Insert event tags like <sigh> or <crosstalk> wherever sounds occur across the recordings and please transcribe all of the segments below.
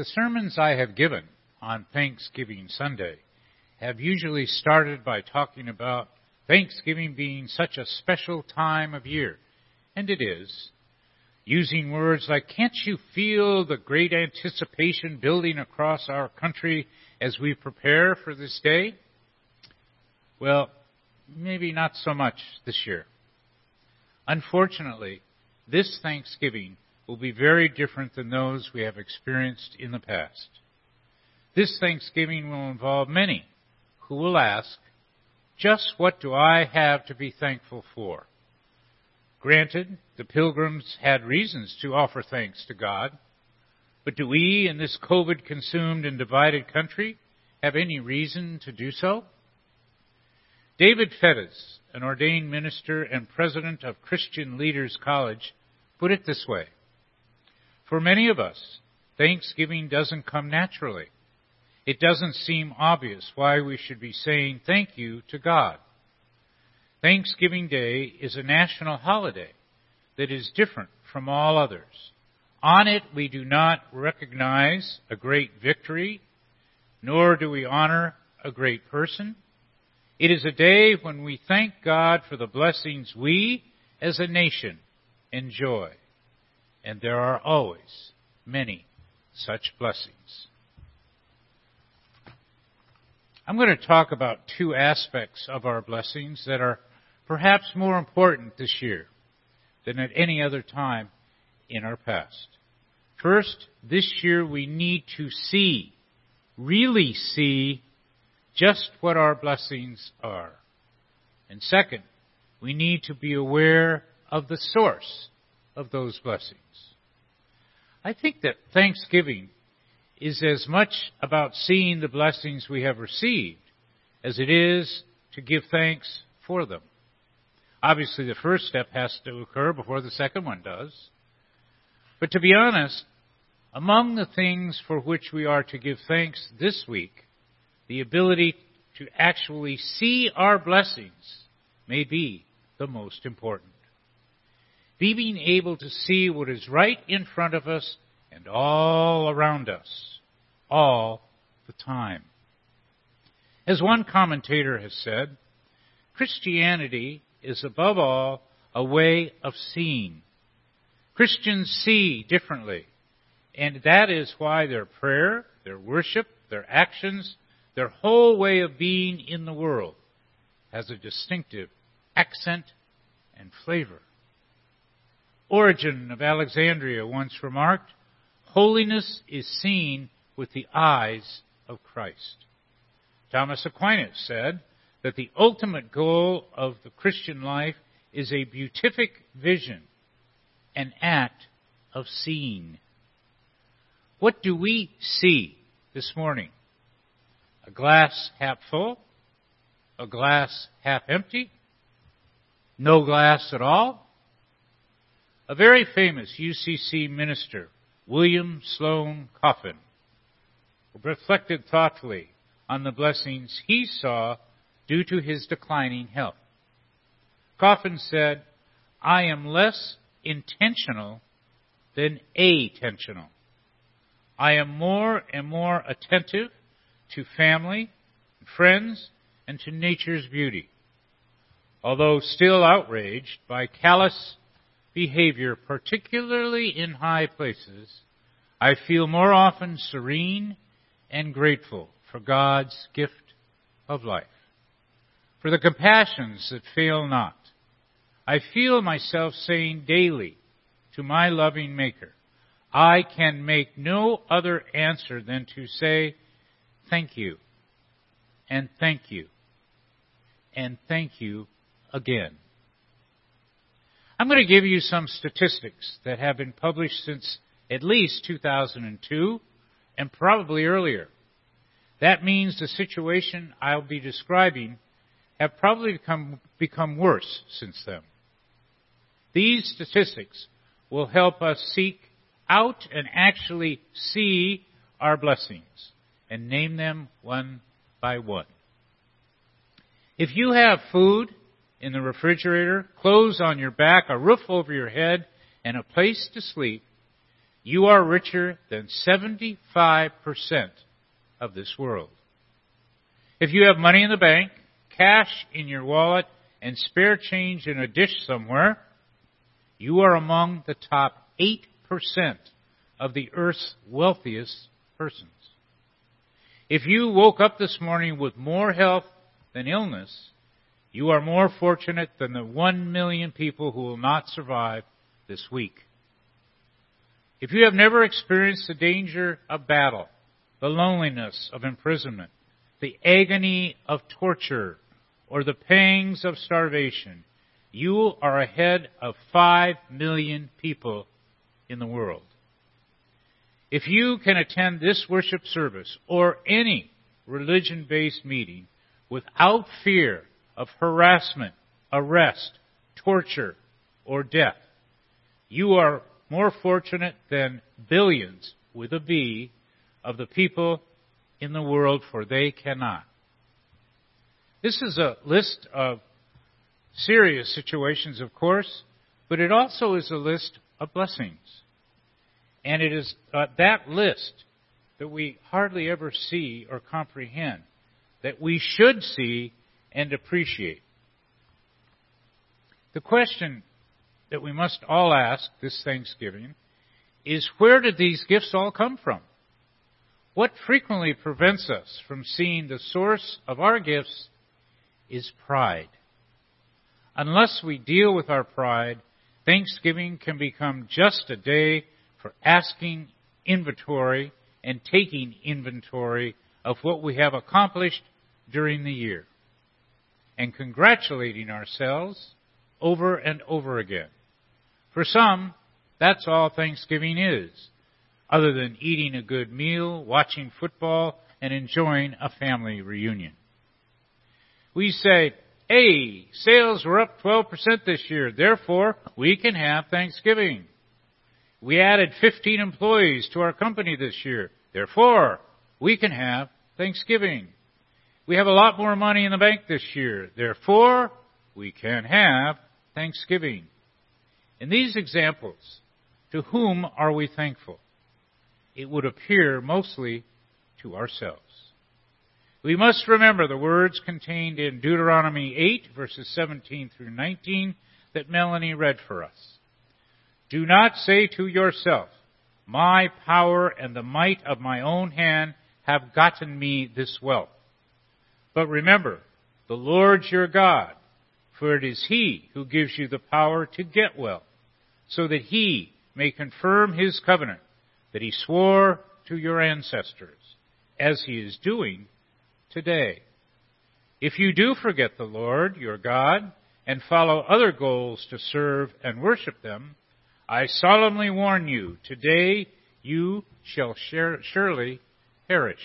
The sermons I have given on Thanksgiving Sunday have usually started by talking about Thanksgiving being such a special time of year, and it is. Using words like, can't you feel the great anticipation building across our country as we prepare for this day? Well, maybe not so much this year. Unfortunately, this Thanksgiving will be very different than those we have experienced in the past. This Thanksgiving will involve many who will ask, just what do I have to be thankful for? Granted, the pilgrims had reasons to offer thanks to God, but do we in this COVID consumed and divided country have any reason to do so? David Feddes, an ordained minister and president of Christian Leaders College, put it this way For many of us, Thanksgiving doesn't come naturally. It doesn't seem obvious why we should be saying thank you to God. Thanksgiving Day is a national holiday that is different from all others. On it, we do not recognize a great victory, nor do we honor a great person. It is a day when we thank God for the blessings we, as a nation, enjoy. And there are always many such blessings. I'm going to talk about two aspects of our blessings that are perhaps more important this year than at any other time in our past. First, this year we need to see, really see, just what our blessings are. And second, we need to be aware of the source of those blessings. I think that Thanksgiving is as much about seeing the blessings we have received as it is to give thanks for them. Obviously, the first step has to occur before the second one does. But to be honest, among the things for which we are to give thanks this week, the ability to actually see our blessings may be the most important. Being able to see what is right in front of us and all around us, all the time. As one commentator has said, Christianity is above all a way of seeing. Christians see differently, and that is why their prayer, their worship, their actions, their whole way of being in the world has a distinctive accent and flavor. Origen of Alexandria once remarked, Holiness is seen with the eyes of Christ. Thomas Aquinas said that the ultimate goal of the Christian life is a beatific vision, an act of seeing. What do we see this morning? A glass half full? A glass half empty? No glass at all? A very famous UCC minister, William Sloane Coffin, reflected thoughtfully on the blessings he saw due to his declining health. Coffin said, I am less intentional than attentional. I am more and more attentive to family, friends, and to nature's beauty. Although still outraged by callous behavior, particularly in high places, I feel more often serene and grateful for God's gift of life, for the compassions that fail not. I feel myself saying daily to my loving Maker, I can make no other answer than to say, Thank you, and thank you, and thank you again. I'm going to give you some statistics that have been published since at least 2002 and probably earlier. That means the situation I'll be describing have probably become, become worse since then. These statistics will help us seek out and actually see our blessings and name them one by one. If you have food in the refrigerator, clothes on your back, a roof over your head, and a place to sleep, you are richer than 75% of this world. If you have money in the bank, cash in your wallet, and spare change in a dish somewhere, you are among the top 8% of the earth's wealthiest persons. If you woke up this morning with more health than illness, you are more fortunate than the one million people who will not survive this week. If you have never experienced the danger of battle, the loneliness of imprisonment, the agony of torture, or the pangs of starvation, you are ahead of five million people in the world. If you can attend this worship service or any religion based meeting without fear of harassment, arrest, torture, or death, you are more fortunate than billions with a B of the people in the world, for they cannot. This is a list of serious situations, of course, but it also is a list of blessings. And it is uh, that list that we hardly ever see or comprehend, that we should see and appreciate. The question that we must all ask this Thanksgiving is where did these gifts all come from? What frequently prevents us from seeing the source of our gifts is pride. Unless we deal with our pride, Thanksgiving can become just a day for asking inventory and taking inventory of what we have accomplished during the year and congratulating ourselves over and over again. For some, that's all Thanksgiving is, other than eating a good meal, watching football, and enjoying a family reunion. We say, hey, sales were up 12% this year, therefore we can have Thanksgiving. We added 15 employees to our company this year, therefore we can have Thanksgiving. We have a lot more money in the bank this year, therefore we can have Thanksgiving. In these examples, to whom are we thankful? It would appear mostly to ourselves. We must remember the words contained in Deuteronomy 8, verses 17 through 19, that Melanie read for us. Do not say to yourself, My power and the might of my own hand have gotten me this wealth. But remember, the Lord your God, for it is He who gives you the power to get well, so that He may confirm His covenant that He swore to your ancestors, as He is doing today. If you do forget the Lord, your God, and follow other goals to serve and worship them, I solemnly warn you, today you shall surely perish.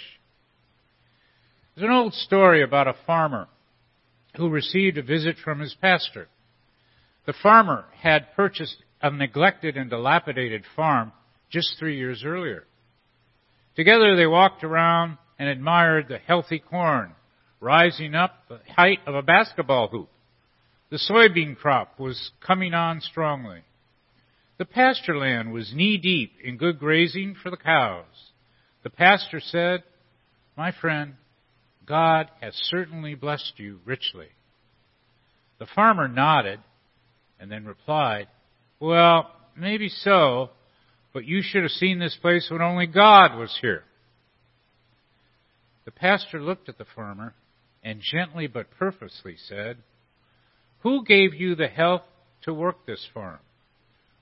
There's an old story about a farmer who received a visit from his pastor. The farmer had purchased a neglected and dilapidated farm just three years earlier. Together they walked around and admired the healthy corn rising up the height of a basketball hoop. The soybean crop was coming on strongly. The pasture land was knee deep in good grazing for the cows. The pastor said, My friend, God has certainly blessed you richly. The farmer nodded and then replied, Well, maybe so, but you should have seen this place when only God was here. The pastor looked at the farmer and gently but purposely said, Who gave you the health to work this farm?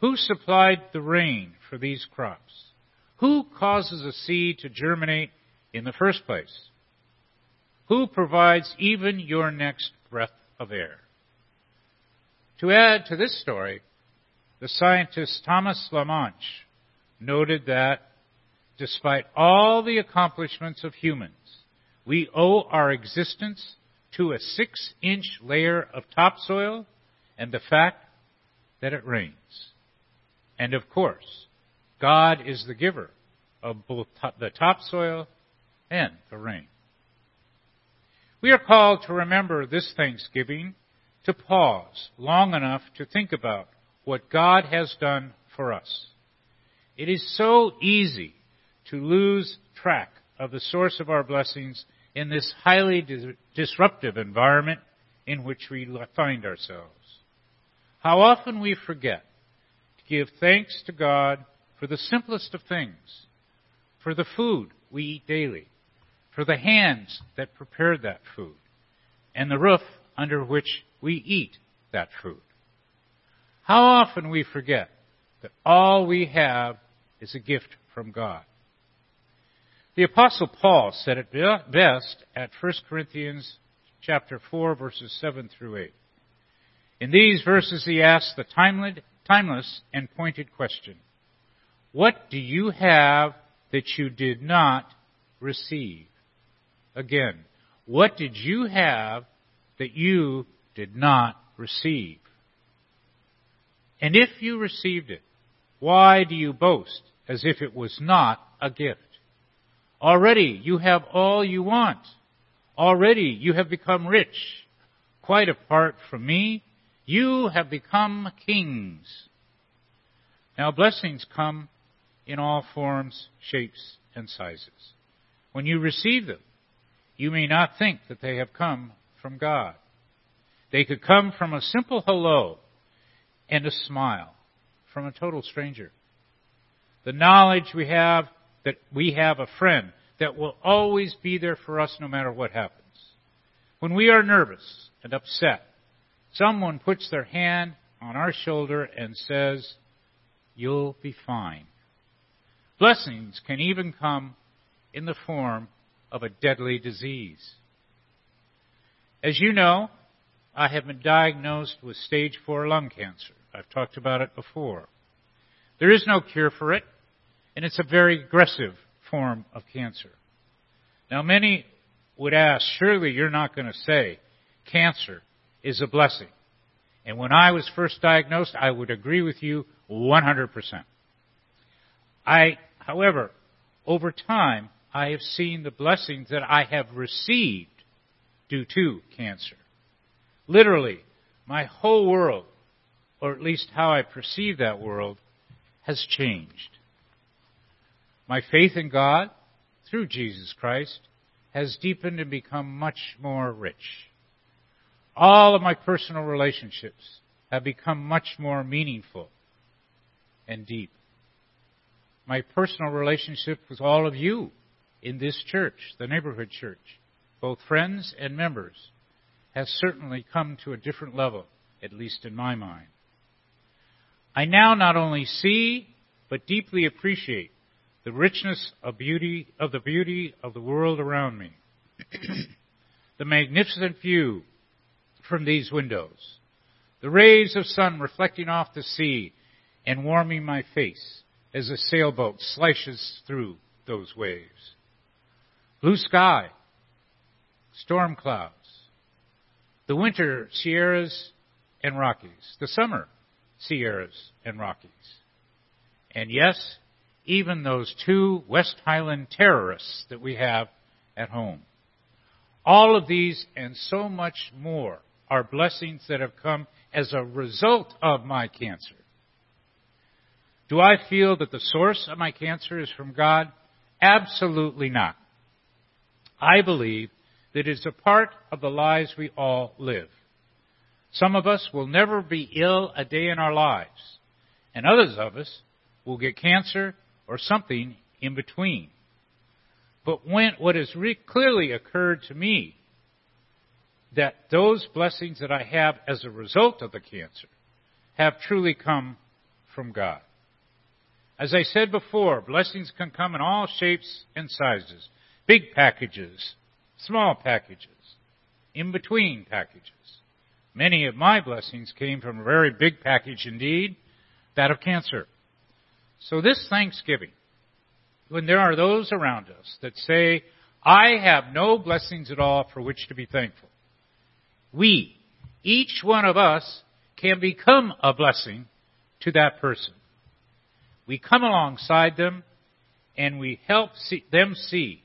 Who supplied the rain for these crops? Who causes a seed to germinate in the first place? Who provides even your next breath of air? To add to this story, the scientist Thomas Lamarche noted that despite all the accomplishments of humans, we owe our existence to a six inch layer of topsoil and the fact that it rains. And of course, God is the giver of both the topsoil and the rain. We are called to remember this Thanksgiving to pause long enough to think about what God has done for us. It is so easy to lose track of the source of our blessings in this highly dis- disruptive environment in which we find ourselves. How often we forget to give thanks to God for the simplest of things, for the food we eat daily, for the hands that prepared that food, and the roof under which we eat that food. How often we forget that all we have is a gift from God. The apostle Paul said it best at 1 Corinthians chapter 4 verses 7 through 8. In these verses he asks the timeless and pointed question, what do you have that you did not receive? Again, what did you have that you did not receive? And if you received it, why do you boast as if it was not a gift? Already you have all you want. Already you have become rich. Quite apart from me, you have become kings. Now blessings come in all forms, shapes, and sizes. When you receive them, you may not think that they have come from God. They could come from a simple hello and a smile from a total stranger. The knowledge we have that we have a friend that will always be there for us no matter what happens. When we are nervous and upset, someone puts their hand on our shoulder and says, You'll be fine. Blessings can even come in the form of a deadly disease. As you know, I have been diagnosed with stage 4 lung cancer. I've talked about it before. There is no cure for it, and it's a very aggressive form of cancer. Now many would ask, surely you're not going to say cancer is a blessing. And when I was first diagnosed, I would agree with you 100%. I, however, over time, I have seen the blessings that I have received due to cancer. Literally, my whole world, or at least how I perceive that world, has changed. My faith in God, through Jesus Christ, has deepened and become much more rich. All of my personal relationships have become much more meaningful and deep. My personal relationship with all of you in this church, the neighborhood church, both friends and members, has certainly come to a different level, at least in my mind. I now not only see, but deeply appreciate the richness of beauty, of the beauty of the world around me. <clears throat> the magnificent view from these windows. The rays of sun reflecting off the sea and warming my face as a sailboat slashes through those waves. Blue sky, storm clouds, the winter Sierras and Rockies, the summer Sierras and Rockies. And yes, even those two West Highland terrorists that we have at home. All of these and so much more are blessings that have come as a result of my cancer. Do I feel that the source of my cancer is from God? Absolutely not. I believe that it is a part of the lives we all live. Some of us will never be ill a day in our lives, and others of us will get cancer or something in between. But when what has re- clearly occurred to me that those blessings that I have as a result of the cancer have truly come from God. As I said before, blessings can come in all shapes and sizes. Big packages, small packages, in between packages. Many of my blessings came from a very big package indeed, that of cancer. So this Thanksgiving, when there are those around us that say, I have no blessings at all for which to be thankful, we, each one of us, can become a blessing to that person. We come alongside them and we help see, them see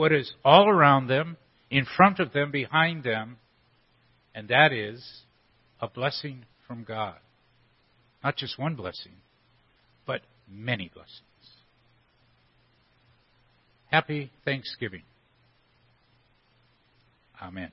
what is all around them, in front of them, behind them, and that is a blessing from God. Not just one blessing, but many blessings. Happy Thanksgiving. Amen.